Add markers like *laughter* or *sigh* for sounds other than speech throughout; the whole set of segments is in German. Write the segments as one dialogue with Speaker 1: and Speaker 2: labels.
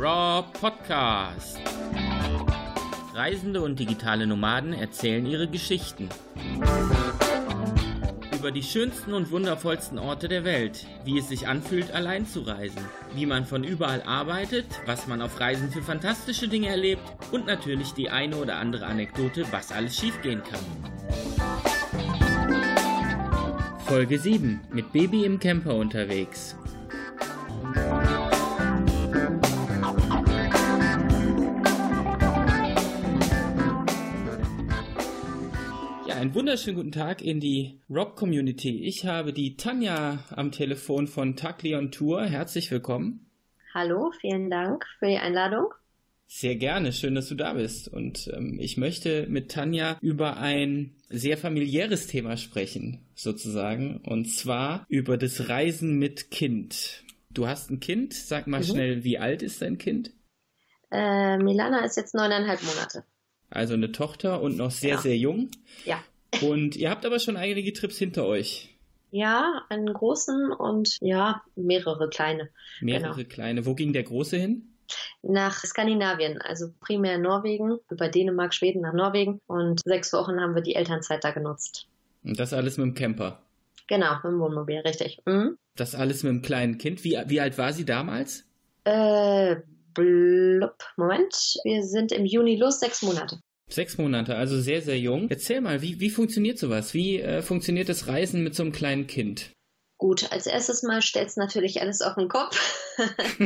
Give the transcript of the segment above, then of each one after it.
Speaker 1: Raw Podcast. Reisende und digitale Nomaden erzählen ihre Geschichten. Über die schönsten und wundervollsten Orte der Welt, wie es sich anfühlt, allein zu reisen, wie man von überall arbeitet, was man auf Reisen für fantastische Dinge erlebt und natürlich die eine oder andere Anekdote, was alles schiefgehen kann. Folge 7 mit Baby im Camper unterwegs. Einen wunderschönen guten Tag in die Rock-Community. Ich habe die Tanja am Telefon von Taklion Tour. Herzlich willkommen.
Speaker 2: Hallo, vielen Dank für die Einladung.
Speaker 1: Sehr gerne, schön, dass du da bist. Und ähm, ich möchte mit Tanja über ein sehr familiäres Thema sprechen, sozusagen. Und zwar über das Reisen mit Kind. Du hast ein Kind, sag mal mhm. schnell, wie alt ist dein Kind?
Speaker 2: Äh, Milana ist jetzt neuneinhalb Monate.
Speaker 1: Also eine Tochter und noch sehr, ja. sehr jung.
Speaker 2: Ja.
Speaker 1: Und ihr habt aber schon einige Trips hinter euch.
Speaker 2: Ja, einen großen und ja, mehrere kleine.
Speaker 1: Mehrere genau. kleine. Wo ging der große hin?
Speaker 2: Nach Skandinavien, also primär Norwegen, über Dänemark, Schweden nach Norwegen. Und sechs Wochen haben wir die Elternzeit da genutzt.
Speaker 1: Und das alles mit dem Camper?
Speaker 2: Genau, mit dem Wohnmobil, richtig. Mhm.
Speaker 1: Das alles mit dem kleinen Kind. Wie, wie alt war sie damals?
Speaker 2: Äh, blub, Moment. Wir sind im Juni los, sechs Monate.
Speaker 1: Sechs Monate, also sehr, sehr jung. Erzähl mal, wie, wie funktioniert sowas? Wie äh, funktioniert das Reisen mit so einem kleinen Kind?
Speaker 2: Gut, als erstes Mal stellt es natürlich alles auf den Kopf, *laughs*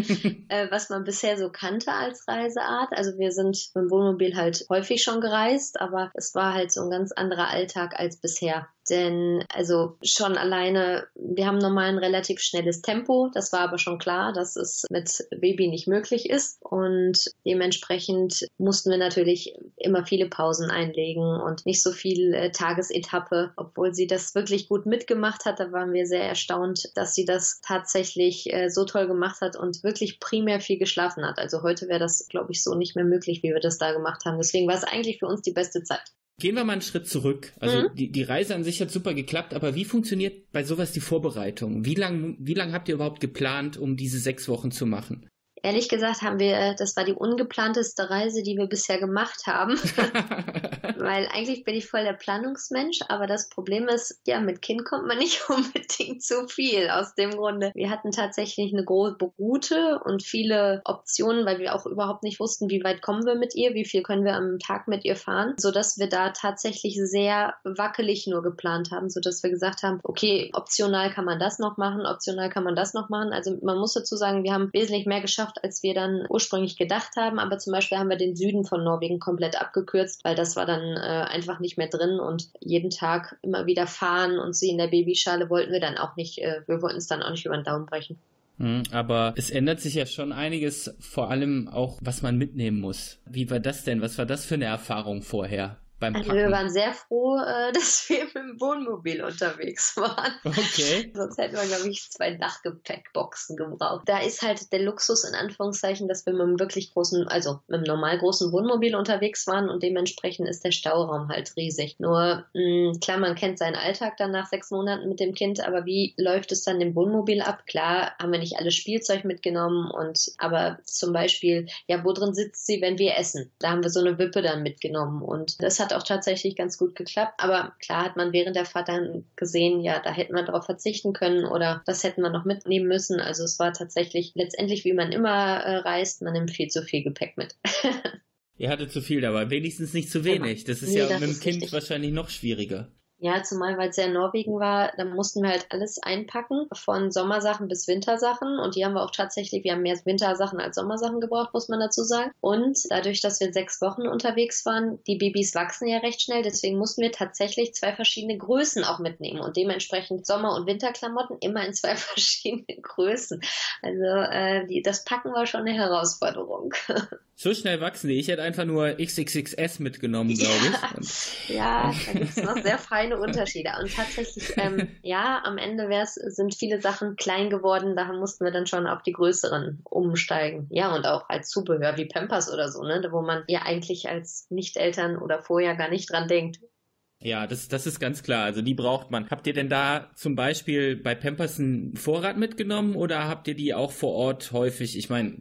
Speaker 2: äh, was man bisher so kannte als Reiseart. Also wir sind mit dem Wohnmobil halt häufig schon gereist, aber es war halt so ein ganz anderer Alltag als bisher. Denn also schon alleine, wir haben normal ein relativ schnelles Tempo. Das war aber schon klar, dass es mit Baby nicht möglich ist. Und dementsprechend mussten wir natürlich immer viele Pausen einlegen und nicht so viel äh, Tagesetappe, obwohl sie das wirklich gut mitgemacht hat. Da waren wir sehr erstaunt, dass sie das tatsächlich äh, so toll gemacht hat und wirklich primär viel geschlafen hat. Also heute wäre das, glaube ich, so nicht mehr möglich, wie wir das da gemacht haben. Deswegen war es eigentlich für uns die beste Zeit.
Speaker 1: Gehen wir mal einen Schritt zurück. Also mhm. die, die Reise an sich hat super geklappt, aber wie funktioniert bei sowas die Vorbereitung? Wie lange wie lang habt ihr überhaupt geplant, um diese sechs Wochen zu machen?
Speaker 2: Ehrlich gesagt haben wir, das war die ungeplanteste Reise, die wir bisher gemacht haben. *laughs* Weil eigentlich bin ich voll der Planungsmensch, aber das Problem ist, ja, mit Kind kommt man nicht *laughs* unbedingt zu viel. Aus dem Grunde, wir hatten tatsächlich eine große Route und viele Optionen, weil wir auch überhaupt nicht wussten, wie weit kommen wir mit ihr, wie viel können wir am Tag mit ihr fahren, sodass wir da tatsächlich sehr wackelig nur geplant haben, sodass wir gesagt haben, okay, optional kann man das noch machen, optional kann man das noch machen. Also man muss dazu sagen, wir haben wesentlich mehr geschafft, geschafft, als wir dann ursprünglich gedacht haben. Aber zum Beispiel haben wir den Süden von Norwegen komplett abgekürzt, weil das war dann äh, einfach nicht mehr drin und jeden Tag immer wieder fahren und sie in der Babyschale wollten wir dann auch nicht, äh, wir wollten es dann auch nicht über den Daumen brechen.
Speaker 1: Hm, aber es ändert sich ja schon einiges, vor allem auch, was man mitnehmen muss. Wie war das denn? Was war das für eine Erfahrung vorher?
Speaker 2: Beim Packen? Also wir waren sehr froh, äh, *laughs* dass wir mit dem Wohnmobil unterwegs waren.
Speaker 1: Okay.
Speaker 2: Sonst hätten wir, glaube ich, zwei Dachgepäckboxen gebraucht. Da ist halt der Luxus in Anführungszeichen, dass wir mit einem wirklich großen, also mit einem normal großen Wohnmobil unterwegs waren und dementsprechend ist der Stauraum halt riesig. Nur, mh, klar, man kennt seinen Alltag dann nach sechs Monaten mit dem Kind, aber wie läuft es dann im Wohnmobil ab? Klar, haben wir nicht alles Spielzeug mitgenommen und aber zum Beispiel, ja, wo drin sitzt sie, wenn wir essen? Da haben wir so eine Wippe dann mitgenommen und das hat auch tatsächlich ganz gut geklappt. Aber klar hat man während der Fahrt dann gesehen, ja, da hätten wir darauf verzichten können oder das hätten wir noch mitnehmen müssen. Also es war tatsächlich letztendlich, wie man immer äh, reist, man nimmt viel zu viel Gepäck mit. *laughs*
Speaker 1: Ihr hattet zu viel dabei, wenigstens nicht zu wenig. Das ist nee, ja das mit dem Kind richtig. wahrscheinlich noch schwieriger.
Speaker 2: Ja, zumal weil es ja in Norwegen war, da mussten wir halt alles einpacken, von Sommersachen bis Wintersachen. Und die haben wir auch tatsächlich, wir haben mehr Wintersachen als Sommersachen gebraucht, muss man dazu sagen. Und dadurch, dass wir sechs Wochen unterwegs waren, die Babys wachsen ja recht schnell, deswegen mussten wir tatsächlich zwei verschiedene Größen auch mitnehmen und dementsprechend Sommer- und Winterklamotten immer in zwei *laughs* verschiedenen Größen. Also äh, die, das Packen war schon eine Herausforderung. *laughs*
Speaker 1: So schnell wachsen die. Ich hätte einfach nur XXXS mitgenommen, glaube
Speaker 2: ich. Ja, *laughs* da gibt es noch sehr feine Unterschiede. Und tatsächlich, ähm, *laughs* ja, am Ende sind viele Sachen klein geworden. Da mussten wir dann schon auf die größeren umsteigen. Ja, und auch als Zubehör wie Pampers oder so, ne, wo man ja eigentlich als Nicht-Eltern oder vorher gar nicht dran denkt.
Speaker 1: Ja, das, das ist ganz klar. Also die braucht man. Habt ihr denn da zum Beispiel bei Pampers einen Vorrat mitgenommen oder habt ihr die auch vor Ort häufig? Ich meine,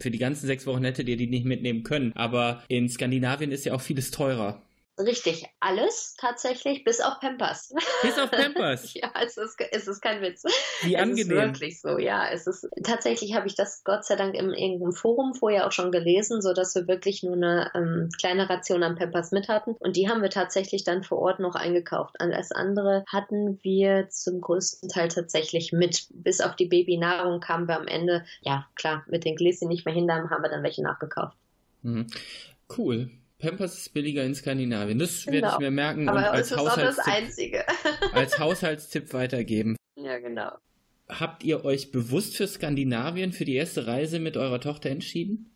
Speaker 1: für die ganzen sechs Wochen hättet ihr die nicht mitnehmen können. Aber in Skandinavien ist ja auch vieles teurer.
Speaker 2: Richtig, alles tatsächlich, bis auf Pampers.
Speaker 1: Bis auf Pampers? *laughs*
Speaker 2: ja, es ist, es ist kein Witz.
Speaker 1: Wie
Speaker 2: es
Speaker 1: angenehm.
Speaker 2: ist wirklich so, ja. Es ist, tatsächlich habe ich das Gott sei Dank in irgendeinem Forum vorher auch schon gelesen, sodass wir wirklich nur eine ähm, kleine Ration an Pampers mit hatten. Und die haben wir tatsächlich dann vor Ort noch eingekauft. Alles andere hatten wir zum größten Teil tatsächlich mit. Bis auf die Babynahrung kamen wir am Ende, ja klar, mit den Gläschen nicht mehr hin, haben wir dann welche nachgekauft.
Speaker 1: Mhm. Cool. Pampers ist billiger in Skandinavien. Das genau. werde ich mir merken
Speaker 2: Aber
Speaker 1: und als
Speaker 2: ist
Speaker 1: Haushaltstipp,
Speaker 2: das Einzige. *laughs*
Speaker 1: als Haushaltstipp weitergeben.
Speaker 2: Ja, genau.
Speaker 1: Habt ihr euch bewusst für Skandinavien für die erste Reise mit eurer Tochter entschieden?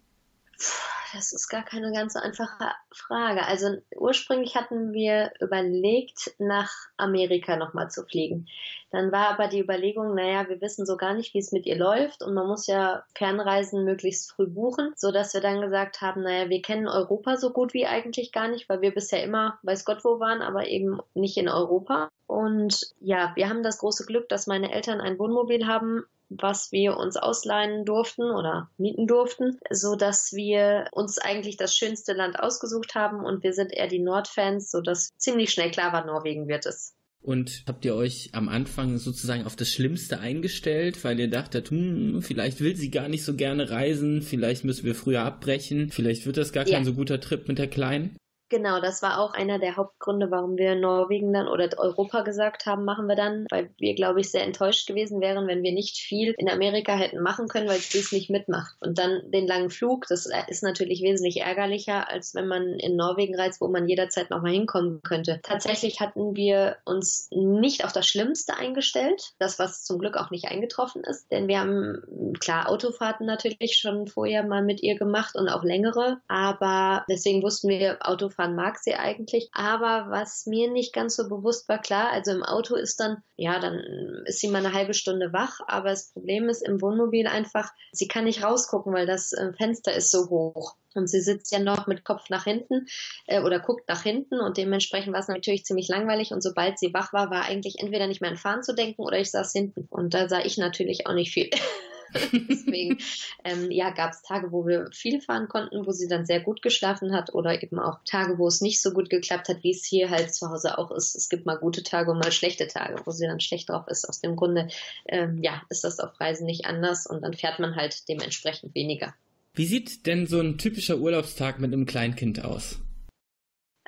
Speaker 2: Das ist gar keine ganz einfache Frage. Also ursprünglich hatten wir überlegt, nach Amerika nochmal zu fliegen. Dann war aber die Überlegung, naja, wir wissen so gar nicht, wie es mit ihr läuft und man muss ja Fernreisen möglichst früh buchen, so dass wir dann gesagt haben, naja, wir kennen Europa so gut wie eigentlich gar nicht, weil wir bisher immer weiß Gott wo waren, aber eben nicht in Europa. Und ja, wir haben das große Glück, dass meine Eltern ein Wohnmobil haben, was wir uns ausleihen durften oder mieten durften, so dass wir uns eigentlich das schönste Land ausgesucht haben und wir sind eher die Nordfans, so dass ziemlich schnell klar war, Norwegen wird es.
Speaker 1: Und habt ihr euch am Anfang sozusagen auf das Schlimmste eingestellt, weil ihr dachtet, hm, vielleicht will sie gar nicht so gerne reisen, vielleicht müssen wir früher abbrechen, vielleicht wird das gar
Speaker 2: Ja.
Speaker 1: kein so guter Trip mit der Kleinen?
Speaker 2: Genau, das war auch einer der Hauptgründe, warum wir Norwegen dann oder Europa gesagt haben, machen wir dann, weil wir, glaube ich, sehr enttäuscht gewesen wären, wenn wir nicht viel in Amerika hätten machen können, weil es nicht mitmacht. Und dann den langen Flug, das ist natürlich wesentlich ärgerlicher, als wenn man in Norwegen reist, wo man jederzeit nochmal hinkommen könnte. Tatsächlich hatten wir uns nicht auf das Schlimmste eingestellt, das, was zum Glück auch nicht eingetroffen ist, denn wir haben klar Autofahrten natürlich schon vorher mal mit ihr gemacht und auch längere, aber deswegen wussten wir, Autofahren mag sie eigentlich. Aber was mir nicht ganz so bewusst war, klar, also im Auto ist dann, ja, dann ist sie mal eine halbe Stunde wach, aber das Problem ist im Wohnmobil einfach, sie kann nicht rausgucken, weil das äh, Fenster ist so hoch. Und sie sitzt ja noch mit Kopf nach hinten äh, oder guckt nach hinten und dementsprechend war es natürlich ziemlich langweilig. Und sobald sie wach war, war eigentlich entweder nicht mehr an Fahren zu denken oder ich saß hinten. Und da sah ich natürlich auch nicht viel. *laughs* *laughs* Deswegen ähm, ja, gab es Tage, wo wir viel fahren konnten, wo sie dann sehr gut geschlafen hat oder eben auch Tage, wo es nicht so gut geklappt hat, wie es hier halt zu Hause auch ist. Es gibt mal gute Tage und mal schlechte Tage, wo sie dann schlecht drauf ist. Aus dem Grunde ähm, ja, ist das auf Reisen nicht anders und dann fährt man halt dementsprechend weniger.
Speaker 1: Wie sieht denn so ein typischer Urlaubstag mit einem Kleinkind aus?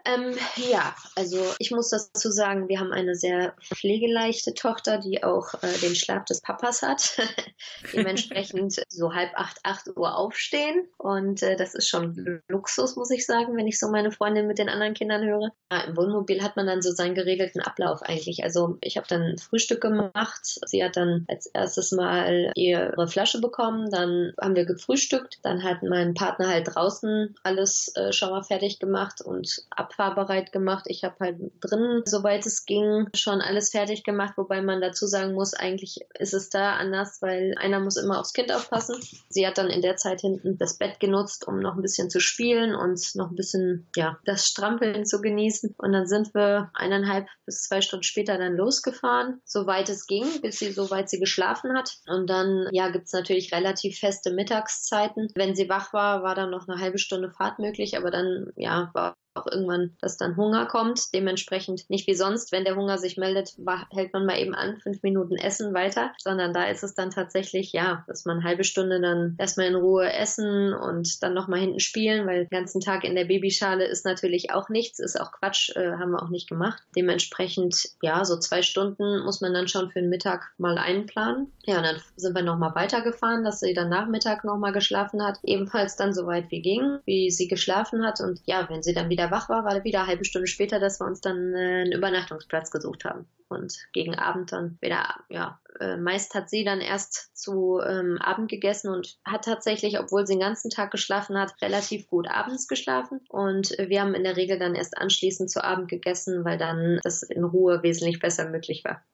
Speaker 2: Ähm, ja, also ich muss dazu sagen, wir haben eine sehr pflegeleichte Tochter, die auch äh, den Schlaf des Papas hat. *laughs* Dementsprechend so halb acht, acht Uhr aufstehen. Und äh, das ist schon Luxus, muss ich sagen, wenn ich so meine Freundin mit den anderen Kindern höre. Ja, Im Wohnmobil hat man dann so seinen geregelten Ablauf eigentlich. Also ich habe dann Frühstück gemacht. Sie hat dann als erstes mal ihre Flasche bekommen. Dann haben wir gefrühstückt. Dann hat mein Partner halt draußen alles äh, schon mal fertig gemacht und abfahrbereit gemacht. Ich habe halt drinnen, soweit es ging, schon alles fertig gemacht. Wobei man dazu sagen muss, eigentlich ist es da anders, weil einer muss immer aufs Kind aufpassen. Sie hat dann in der Zeit hinten das Bett genutzt, um noch ein bisschen zu spielen und noch ein bisschen, ja, das Strampeln zu genießen. Und dann sind wir eineinhalb bis zwei Stunden später dann losgefahren, soweit es ging, bis sie, soweit sie geschlafen hat. Und dann, ja, gibt's natürlich relativ feste Mittagszeiten. Wenn sie wach war, war dann noch eine halbe Stunde Fahrt möglich, aber dann, ja, war auch irgendwann, dass dann Hunger kommt. Dementsprechend nicht wie sonst, wenn der Hunger sich meldet, hält man mal eben an, fünf Minuten essen weiter, sondern da ist es dann tatsächlich, ja, dass man eine halbe Stunde dann erstmal in Ruhe essen und dann nochmal hinten spielen, weil den ganzen Tag in der Babyschale ist natürlich auch nichts, ist auch Quatsch, äh, haben wir auch nicht gemacht. Dementsprechend, ja, so zwei Stunden muss man dann schon für den Mittag mal einplanen. Ja, und dann sind wir nochmal weitergefahren, dass sie dann Nachmittag nochmal geschlafen hat. Ebenfalls dann so weit wie ging, wie sie geschlafen hat. Und ja, wenn sie dann wieder wach war, war wieder eine halbe Stunde später, dass wir uns dann äh, einen Übernachtungsplatz gesucht haben. Und gegen Abend dann wieder, ja, äh, meist hat sie dann erst zu ähm, Abend gegessen und hat tatsächlich, obwohl sie den ganzen Tag geschlafen hat, relativ gut abends geschlafen. Und wir haben in der Regel dann erst anschließend zu Abend gegessen, weil dann das in Ruhe wesentlich besser möglich war.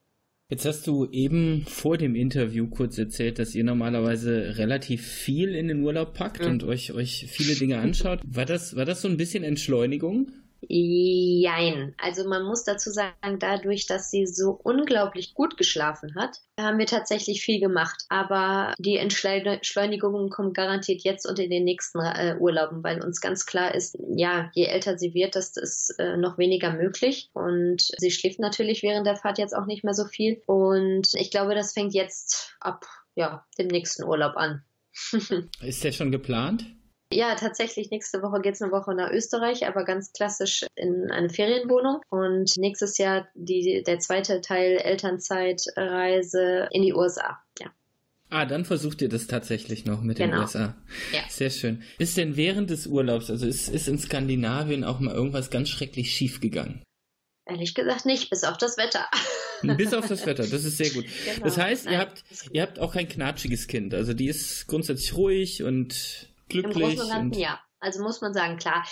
Speaker 1: Jetzt hast du eben vor dem Interview kurz erzählt, dass ihr normalerweise relativ viel in den Urlaub packt
Speaker 2: Mhm.
Speaker 1: und euch, euch viele Dinge anschaut. War das, war das so ein bisschen Entschleunigung?
Speaker 2: Jein. Also man muss dazu sagen, dadurch, dass sie so unglaublich gut geschlafen hat, haben wir tatsächlich viel gemacht. Aber die Entschleunigung kommt garantiert jetzt und in den nächsten äh, Urlauben, weil uns ganz klar ist, ja, je älter sie wird, desto ist äh, noch weniger möglich. Und sie schläft natürlich während der Fahrt jetzt auch nicht mehr so viel. Und ich glaube, das fängt jetzt ab ja, dem nächsten Urlaub an. *laughs*
Speaker 1: ist der schon geplant?
Speaker 2: Ja, tatsächlich. Nächste Woche geht es eine Woche nach Österreich, aber ganz klassisch in eine Ferienwohnung. Und nächstes Jahr die, der zweite Teil Elternzeitreise in die USA. Ja.
Speaker 1: Ah, dann versucht ihr das tatsächlich noch mit genau. den USA. Ja. Sehr schön. Ist denn während des Urlaubs, also ist, ist in Skandinavien auch mal irgendwas ganz schrecklich schief gegangen?
Speaker 2: Ehrlich gesagt nicht, bis auf das Wetter. *laughs*
Speaker 1: Bis auf das *laughs* Wetter, das ist sehr gut. Genau. Das heißt, ihr habt, ihr habt auch kein knatschiges Kind. Also die ist grundsätzlich ruhig und glücklich. Im Großen und
Speaker 2: Ganzen, ja. Also muss man sagen, klar,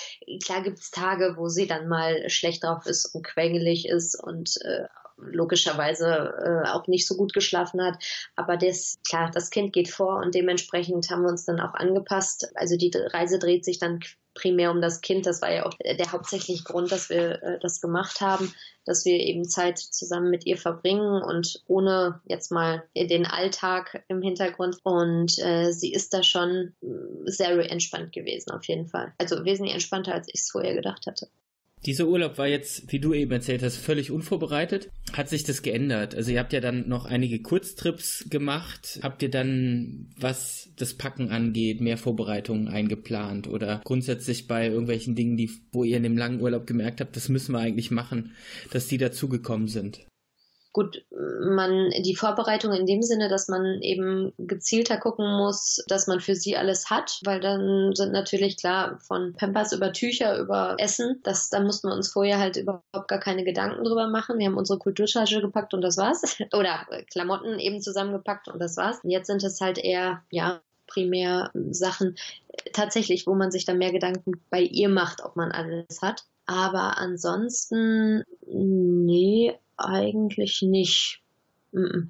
Speaker 2: klar gibt es Tage, wo sie dann mal schlecht drauf ist und quengelig ist und äh, logischerweise äh, auch nicht so gut geschlafen hat. Aber das, klar, das Kind geht vor und dementsprechend haben wir uns dann auch angepasst. Also die Reise dreht sich dann primär um das Kind. Das war ja auch der hauptsächliche Grund, dass wir äh, das gemacht haben, dass wir eben Zeit zusammen mit ihr verbringen und ohne jetzt mal den Alltag im Hintergrund. Und äh, sie ist da schon sehr entspannt gewesen, auf jeden Fall. Also wesentlich entspannter, als ich es vorher gedacht hatte.
Speaker 1: Dieser Urlaub war jetzt, wie du eben erzählt hast, völlig unvorbereitet. Hat sich das geändert? Also ihr habt ja dann noch einige Kurztrips gemacht. Habt ihr dann, was das Packen angeht, mehr Vorbereitungen eingeplant oder grundsätzlich bei irgendwelchen Dingen, die, wo ihr in dem langen Urlaub gemerkt habt, das müssen wir eigentlich machen, dass die dazugekommen sind?
Speaker 2: Gut, man, die Vorbereitung in dem Sinne, dass man eben gezielter gucken muss, dass man für sie alles hat, weil dann sind natürlich klar von Pampers über Tücher, über Essen, das, da mussten wir uns vorher halt überhaupt gar keine Gedanken drüber machen. Wir haben unsere Kulturtasche gepackt und das war's. *laughs* Oder Klamotten eben zusammengepackt und das war's. Jetzt sind es halt eher, ja, primär Sachen tatsächlich, wo man sich dann mehr Gedanken bei ihr macht, ob man alles hat. Aber ansonsten, nee, eigentlich nicht. Mm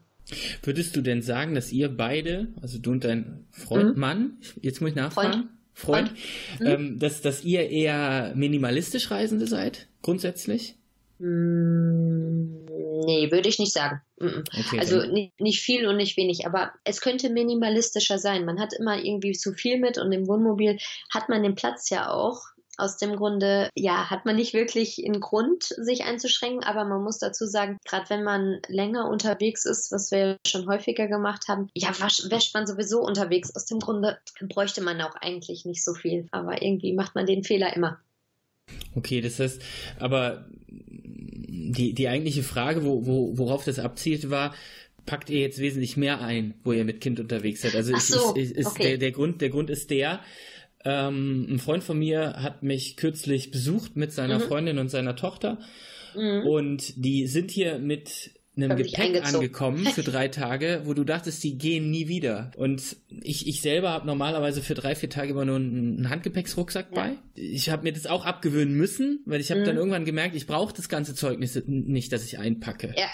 Speaker 1: Würdest du denn sagen, dass ihr beide, also du und dein Freund, mhm. Mann, jetzt muss ich nachfragen, Freund, Freund mhm. ähm, dass, dass ihr eher minimalistisch Reisende seid, grundsätzlich?
Speaker 2: Mm, nee, würde ich nicht sagen. Okay, also nicht, nicht, viel und nicht wenig, aber es könnte minimalistischer sein. Man hat immer irgendwie zu viel mit und im Wohnmobil hat man den Platz ja auch aus dem Grunde, ja, hat man nicht wirklich einen Grund, sich einzuschränken, aber man muss dazu sagen, gerade wenn man länger unterwegs ist, was wir schon häufiger gemacht haben, ja, wasch, wäscht man sowieso unterwegs. Aus dem Grunde bräuchte man auch eigentlich nicht so viel, aber irgendwie macht man den Fehler immer.
Speaker 1: Okay, das heißt, aber die, die eigentliche Frage, wo, wo, worauf das abzielt, war, packt ihr jetzt wesentlich mehr ein, wo ihr mit Kind unterwegs seid. Also so, ist, ist, ist okay. der, der, Grund, der Grund ist der, ähm, ein Freund von mir hat mich kürzlich besucht mit seiner mhm. Freundin und seiner Tochter. Mhm. Und die sind hier mit einem Gepäck angekommen für drei *laughs* Tage, wo du dachtest, die gehen nie wieder. Und ich, ich selber habe normalerweise für drei, vier Tage immer nur einen Handgepäcksrucksack ja. bei. Ich habe mir das auch abgewöhnen müssen, weil ich habe mhm. dann irgendwann gemerkt, ich brauche das ganze Zeug nicht, nicht, dass ich einpacke. Ja.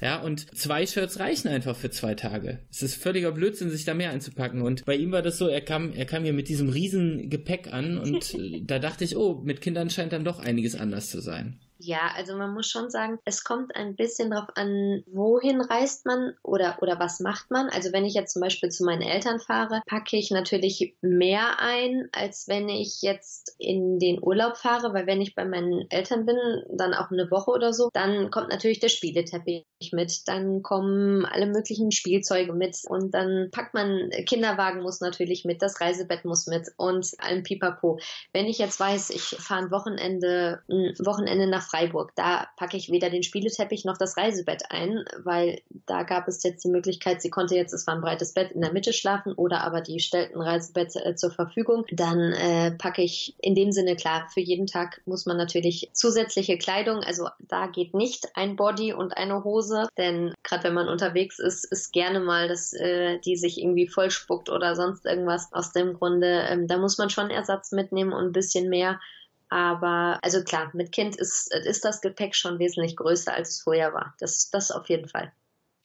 Speaker 1: Ja, und zwei Shirts reichen einfach für zwei Tage. Es ist völliger Blödsinn, sich da mehr einzupacken. Und bei ihm war das so, er kam, er kam hier mit diesem riesen Gepäck an und *laughs* da dachte ich, oh, mit Kindern scheint dann doch einiges anders zu sein.
Speaker 2: Ja, also man muss schon sagen, es kommt ein bisschen darauf an, wohin reist man oder, oder was macht man. Also wenn ich jetzt zum Beispiel zu meinen Eltern fahre, packe ich natürlich mehr ein, als wenn ich jetzt in den Urlaub fahre, weil wenn ich bei meinen Eltern bin, dann auch eine Woche oder so, dann kommt natürlich der Spieleteppich mit, dann kommen alle möglichen Spielzeuge mit und dann packt man, Kinderwagen muss natürlich mit, das Reisebett muss mit und allem Pipapo. Wenn ich jetzt weiß, ich fahre ein Wochenende, ein Wochenende nach Freiburg. Da packe ich weder den Spieleteppich noch das Reisebett ein, weil da gab es jetzt die Möglichkeit, sie konnte jetzt, es war ein breites Bett, in der Mitte schlafen oder aber die stellten Reisebett äh, zur Verfügung. Dann äh, packe ich in dem Sinne klar, für jeden Tag muss man natürlich zusätzliche Kleidung, also da geht nicht ein Body und eine Hose, denn gerade wenn man unterwegs ist, ist gerne mal, dass äh, die sich irgendwie vollspuckt oder sonst irgendwas. Aus dem Grunde, ähm, da muss man schon Ersatz mitnehmen und ein bisschen mehr. Aber also klar, mit Kind ist, ist das Gepäck schon wesentlich größer, als es vorher war. Das, das auf jeden Fall.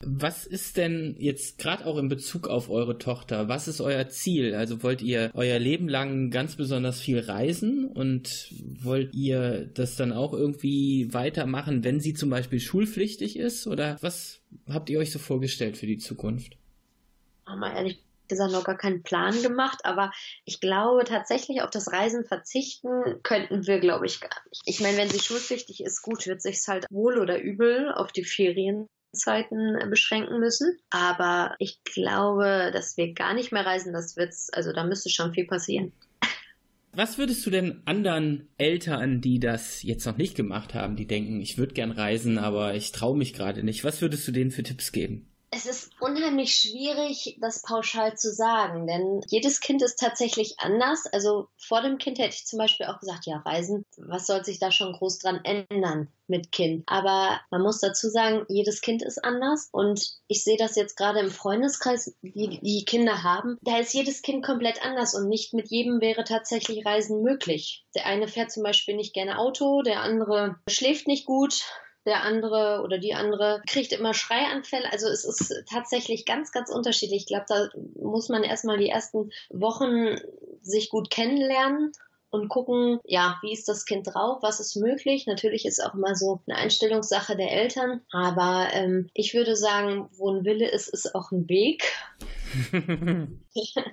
Speaker 1: Was ist denn jetzt gerade auch in Bezug auf eure Tochter? Was ist euer Ziel? Also wollt ihr euer Leben lang ganz besonders viel reisen und wollt ihr das dann auch irgendwie weitermachen, wenn sie zum Beispiel schulpflichtig ist? Oder was habt ihr euch so vorgestellt für die Zukunft?
Speaker 2: Mal ehrlich gesagt noch gar keinen Plan gemacht, aber ich glaube tatsächlich auf das Reisen verzichten könnten wir, glaube ich, gar nicht. Ich meine, wenn sie schulpflichtig ist, gut, wird sich's halt wohl oder übel auf die Ferienzeiten beschränken müssen. Aber ich glaube, dass wir gar nicht mehr reisen, das wird's, also da müsste schon viel passieren.
Speaker 1: Was würdest du denn anderen Eltern, die das jetzt noch nicht gemacht haben, die denken, ich würde gern reisen, aber ich traue mich gerade nicht, was würdest du denen für Tipps geben?
Speaker 2: Es ist unheimlich schwierig, das pauschal zu sagen, denn jedes Kind ist tatsächlich anders. Also vor dem Kind hätte ich zum Beispiel auch gesagt, ja, Reisen, was soll sich da schon groß dran ändern mit Kind? Aber man muss dazu sagen, jedes Kind ist anders und ich sehe das jetzt gerade im Freundeskreis, die die Kinder haben. Da ist jedes Kind komplett anders und nicht mit jedem wäre tatsächlich Reisen möglich. Der eine fährt zum Beispiel nicht gerne Auto, der andere schläft nicht gut, der andere oder die andere kriegt immer Schreianfälle. Also es ist tatsächlich ganz, ganz unterschiedlich. Ich glaube, da muss man erstmal die ersten Wochen sich gut kennenlernen und gucken, ja, wie ist das Kind drauf, was ist möglich. Natürlich ist auch immer so eine Einstellungssache der Eltern, aber ähm, ich würde sagen, wo ein Wille ist, ist auch ein Weg. *laughs*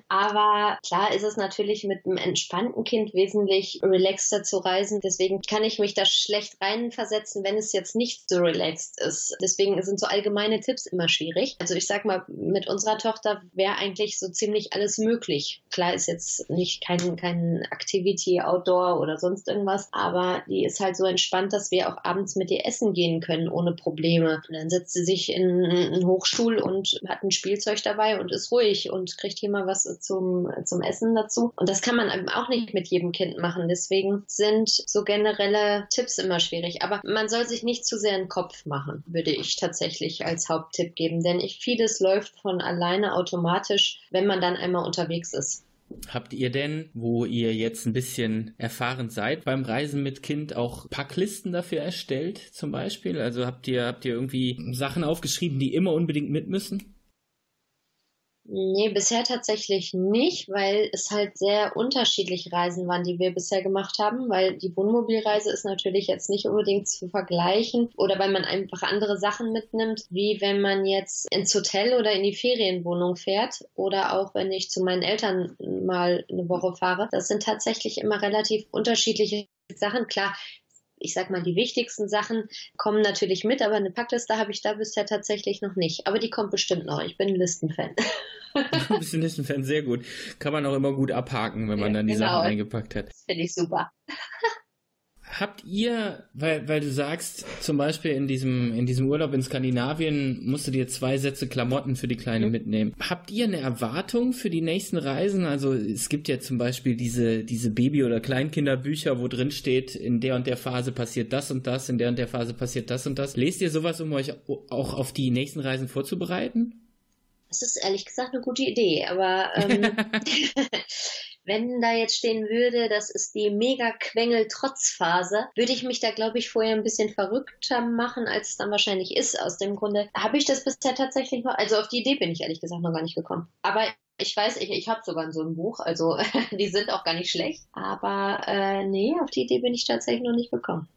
Speaker 2: Aber klar ist es natürlich mit einem entspannten Kind wesentlich relaxter zu reisen. Deswegen kann ich mich da schlecht reinversetzen, wenn es jetzt nicht so relaxed ist. Deswegen sind so allgemeine Tipps immer schwierig. Also ich sag mal, mit unserer Tochter wäre eigentlich so ziemlich alles möglich. Klar ist jetzt nicht kein, kein Activity Outdoor oder sonst irgendwas, aber die ist halt so entspannt, dass wir auch abends mit ihr essen gehen können ohne Probleme. Und dann setzt sie sich in einen Hochstuhl und hat ein Spielzeug dabei und ist ruhig und kriegt hier mal was zum, zum Essen dazu. Und das kann man auch nicht mit jedem Kind machen. Deswegen sind so generelle Tipps immer schwierig. Aber man soll sich nicht zu sehr einen Kopf machen, würde ich tatsächlich als Haupttipp geben. Denn ich, vieles läuft von alleine automatisch, wenn man dann einmal unterwegs ist.
Speaker 1: Habt ihr denn, wo ihr jetzt ein bisschen erfahren seid, beim Reisen mit Kind auch Packlisten dafür erstellt, zum Beispiel? Also habt ihr, habt ihr irgendwie Sachen aufgeschrieben, die immer unbedingt mit müssen?
Speaker 2: Nee, bisher tatsächlich nicht, weil es halt sehr unterschiedliche Reisen waren, die wir bisher gemacht haben, weil die Wohnmobilreise ist natürlich jetzt nicht unbedingt zu vergleichen oder weil man einfach andere Sachen mitnimmt, wie wenn man jetzt ins Hotel oder in die Ferienwohnung fährt oder auch wenn ich zu meinen Eltern mal eine Woche fahre. Das sind tatsächlich immer relativ unterschiedliche Sachen. Klar, ich sag mal, die wichtigsten Sachen kommen natürlich mit, aber eine Packliste habe ich da bisher tatsächlich noch nicht. Aber die kommt bestimmt noch. Ich bin ein Listenfan. *laughs*
Speaker 1: du bist ein Listenfan, sehr gut. Kann man auch immer gut abhaken, wenn man dann die genau. Sachen eingepackt hat.
Speaker 2: Das finde ich super.
Speaker 1: Habt ihr, weil, weil du sagst, zum Beispiel in diesem, in diesem Urlaub in Skandinavien musst du dir zwei Sätze Klamotten für die Kleine mhm. mitnehmen. Habt ihr eine Erwartung für die nächsten Reisen? Also es gibt ja zum Beispiel diese, diese Baby- oder Kleinkinderbücher, wo drin steht, in der und der Phase passiert das und das, in der und der Phase passiert das und das. Lest ihr sowas, um euch auch auf die nächsten Reisen vorzubereiten?
Speaker 2: Das ist ehrlich gesagt eine gute Idee, aber ähm, *laughs* *laughs* Wenn da jetzt stehen würde, das ist die Mega-Quengel-Trotzphase, würde ich mich da, glaube ich, vorher ein bisschen verrückter machen, als es dann wahrscheinlich ist. Aus dem Grunde habe ich das bisher tatsächlich noch, also auf die Idee bin ich ehrlich gesagt noch gar nicht gekommen. Aber ich weiß, ich, ich habe sogar so ein Buch, also *laughs* die sind auch gar nicht schlecht. Aber äh, nee, auf die Idee bin ich tatsächlich noch nicht gekommen.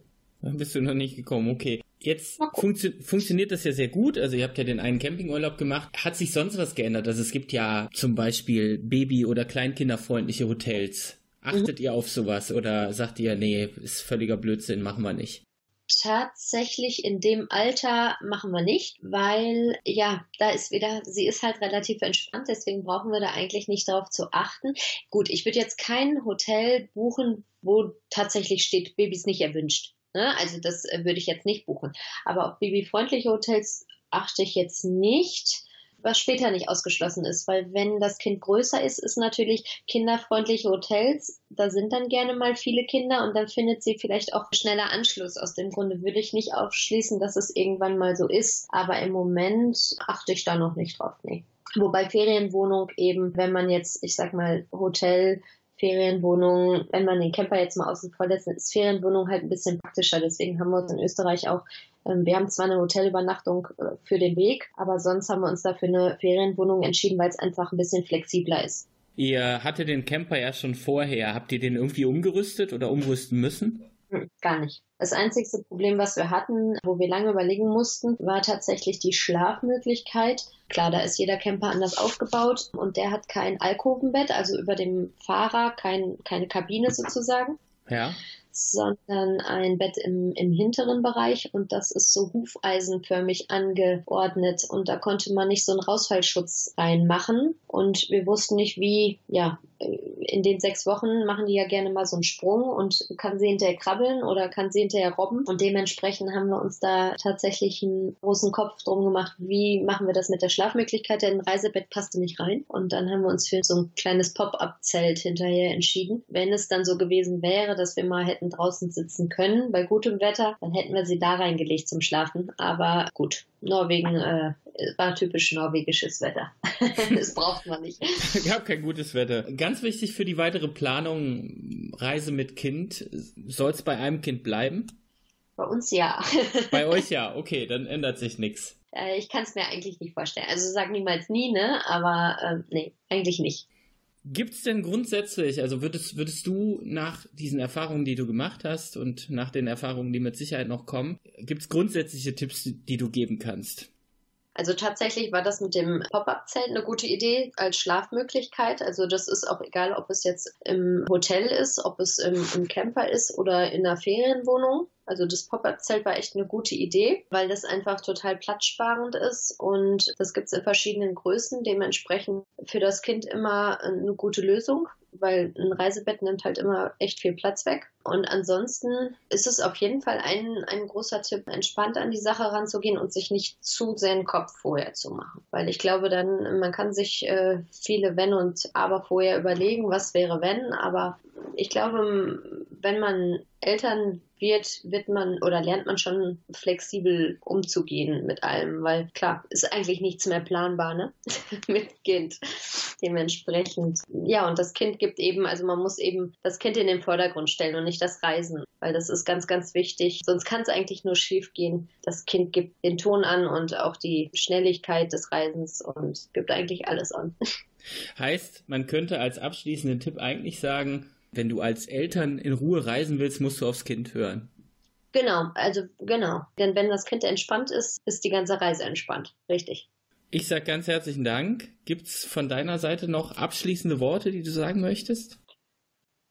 Speaker 1: Dann bist du noch nicht gekommen, okay. Jetzt funktio funktioniert das ja sehr gut. Also ihr habt ja den einen Campingurlaub gemacht. Hat sich sonst was geändert? Also es gibt ja zum Beispiel Baby- oder Kleinkinderfreundliche Hotels. Achtet mhm. ihr auf sowas oder sagt ihr, nee, ist völliger Blödsinn, machen wir nicht?
Speaker 2: Tatsächlich in dem Alter machen wir nicht, weil ja, da ist wieder, sie ist halt relativ entspannt, deswegen brauchen wir da eigentlich nicht darauf zu achten. Gut, ich würde jetzt kein Hotel buchen, wo tatsächlich steht, Babys nicht erwünscht. Ne? Also das äh, würde ich jetzt nicht buchen. Aber auf babyfreundliche Hotels achte ich jetzt nicht, was später nicht ausgeschlossen ist, weil wenn das Kind größer ist, ist natürlich kinderfreundliche Hotels, da sind dann gerne mal viele Kinder und dann findet sie vielleicht auch schneller Anschluss. Aus dem Grunde würde ich nicht aufschließen, dass es irgendwann mal so ist, aber im Moment achte ich da noch nicht drauf. Nee. Wobei Ferienwohnung eben, wenn man jetzt, ich sag mal, Hotel Ferienwohnungen, wenn man den Camper jetzt mal außen vor lässt, ist Ferienwohnung halt ein bisschen praktischer. Deswegen haben wir uns in Österreich auch, ähm, wir haben zwar eine Hotelübernachtung äh, für den Weg, aber sonst haben wir uns dafür eine Ferienwohnung entschieden, weil es einfach ein bisschen flexibler ist.
Speaker 1: Ihr hatte den Camper ja schon vorher. Habt ihr den irgendwie umgerüstet oder umrüsten müssen?
Speaker 2: Gar nicht. Das einzigste Problem, was wir hatten, wo wir lange überlegen mussten, war tatsächlich die Schlafmöglichkeit. Klar, da ist jeder Camper anders aufgebaut und der hat kein Alkovenbett, also über dem Fahrer kein, keine Kabine sozusagen.
Speaker 1: Ja
Speaker 2: sondern ein Bett im, im hinteren Bereich und das ist so hufeisenförmig angeordnet und da konnte man nicht so einen Rausfallschutz reinmachen und wir wussten nicht, wie, ja, in den sechs Wochen machen die ja gerne mal so einen Sprung und kann sie hinterher krabbeln oder kann sie hinterher robben. Und dementsprechend haben wir uns da tatsächlich einen großen Kopf drum gemacht, wie machen wir das mit der Schlafmöglichkeit, denn ein Reisebett passte nicht rein. Und dann haben wir uns für so ein kleines Pop-up-Zelt hinterher entschieden. Wenn es dann so gewesen wäre, dass wir mal hätten draußen sitzen können bei gutem Wetter, dann hätten wir sie da reingelegt zum Schlafen. Aber gut, Norwegen äh, war typisch norwegisches Wetter. *laughs* das braucht man nicht. *laughs*
Speaker 1: Gab kein gutes Wetter. Ganz wichtig für die weitere Planung, Reise mit Kind, soll es bei einem Kind bleiben?
Speaker 2: Bei uns ja. *laughs*
Speaker 1: bei euch ja, okay, dann ändert sich nichts.
Speaker 2: Äh, ich kann es mir eigentlich nicht vorstellen. Also sag niemals nie, ne? Aber äh, nee, eigentlich nicht.
Speaker 1: Gibt es denn grundsätzlich, also würdest, würdest du nach diesen Erfahrungen, die du gemacht hast und nach den Erfahrungen, die mit Sicherheit noch kommen, gibt es grundsätzliche Tipps, die du geben kannst?
Speaker 2: Also tatsächlich war das mit dem Pop-up-Zelt eine gute Idee als Schlafmöglichkeit. Also das ist auch egal, ob es jetzt im Hotel ist, ob es im, im Camper ist oder in einer Ferienwohnung. Also das Pop-up-Zelt war echt eine gute Idee, weil das einfach total platzsparend ist und das gibt es in verschiedenen Größen. Dementsprechend für das Kind immer eine gute Lösung weil ein Reisebett nimmt halt immer echt viel Platz weg. Und ansonsten ist es auf jeden Fall ein, ein großer Tipp, entspannt an die Sache ranzugehen und sich nicht zu sehr den Kopf vorher zu machen. Weil ich glaube dann, man kann sich äh, viele Wenn und Aber vorher überlegen, was wäre wenn, aber ich glaube, wenn man Eltern wird, wird man oder lernt man schon flexibel umzugehen mit allem, weil klar, ist eigentlich nichts mehr planbar, ne? *laughs* mit Kind. Dementsprechend. Ja, und das Kind gibt eben, also man muss eben das Kind in den Vordergrund stellen und nicht das Reisen, weil das ist ganz, ganz wichtig. Sonst kann es eigentlich nur schief gehen. Das Kind gibt den Ton an und auch die Schnelligkeit des Reisens und gibt eigentlich alles an. *laughs*
Speaker 1: Heißt, man könnte als abschließenden Tipp eigentlich sagen, wenn du als Eltern in Ruhe reisen willst, musst du aufs Kind hören.
Speaker 2: Genau, also genau. Denn wenn das Kind entspannt ist, ist die ganze Reise entspannt. Richtig.
Speaker 1: Ich sage ganz herzlichen Dank. Gibt es von deiner Seite noch abschließende Worte, die du sagen möchtest?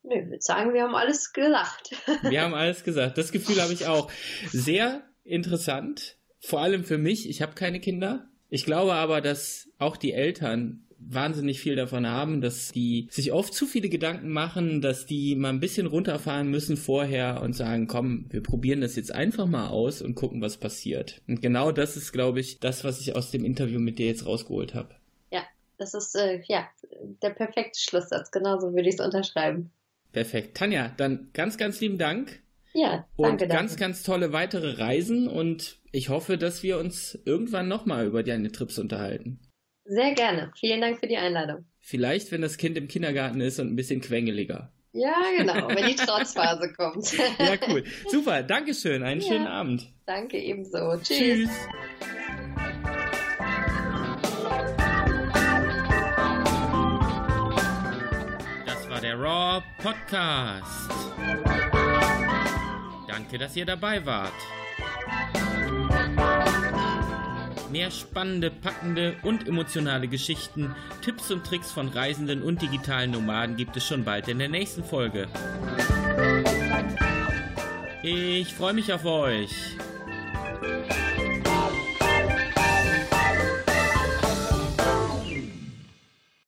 Speaker 2: Nö, ich würde sagen, wir haben alles gesagt. *laughs*
Speaker 1: wir haben alles gesagt. Das Gefühl habe ich auch. Sehr interessant. Vor allem für mich. Ich habe keine Kinder. Ich glaube aber, dass auch die Eltern wahnsinnig viel davon haben, dass die sich oft zu viele Gedanken machen, dass die mal ein bisschen runterfahren müssen vorher und sagen, komm, wir probieren das jetzt einfach mal aus und gucken, was passiert. Und genau das ist, glaube ich, das, was ich aus dem Interview mit dir jetzt rausgeholt habe.
Speaker 2: Ja, das ist äh, ja der perfekte Schlusssatz. Genauso würde ich es unterschreiben.
Speaker 1: Perfekt. Tanja, dann ganz, ganz lieben Dank.
Speaker 2: Ja,
Speaker 1: danke. Und ganz, danke. ganz tolle weitere Reisen und ich hoffe, dass wir uns irgendwann nochmal über deine Trips unterhalten.
Speaker 2: Sehr gerne. Vielen Dank für die Einladung.
Speaker 1: Vielleicht, wenn das Kind im Kindergarten ist und ein bisschen quengeliger.
Speaker 2: Ja, genau, wenn die Trotzphase *laughs* kommt.
Speaker 1: ja, cool. Super, Dankeschön. Einen ja, schönen Abend.
Speaker 2: Danke ebenso. Tschüss. Tschüss.
Speaker 1: Das war der Raw Podcast. Danke, dass ihr dabei wart. Mehr spannende, packende und emotionale Geschichten, Tipps und Tricks von Reisenden und digitalen Nomaden gibt es schon bald in der nächsten Folge. Ich freue mich auf euch.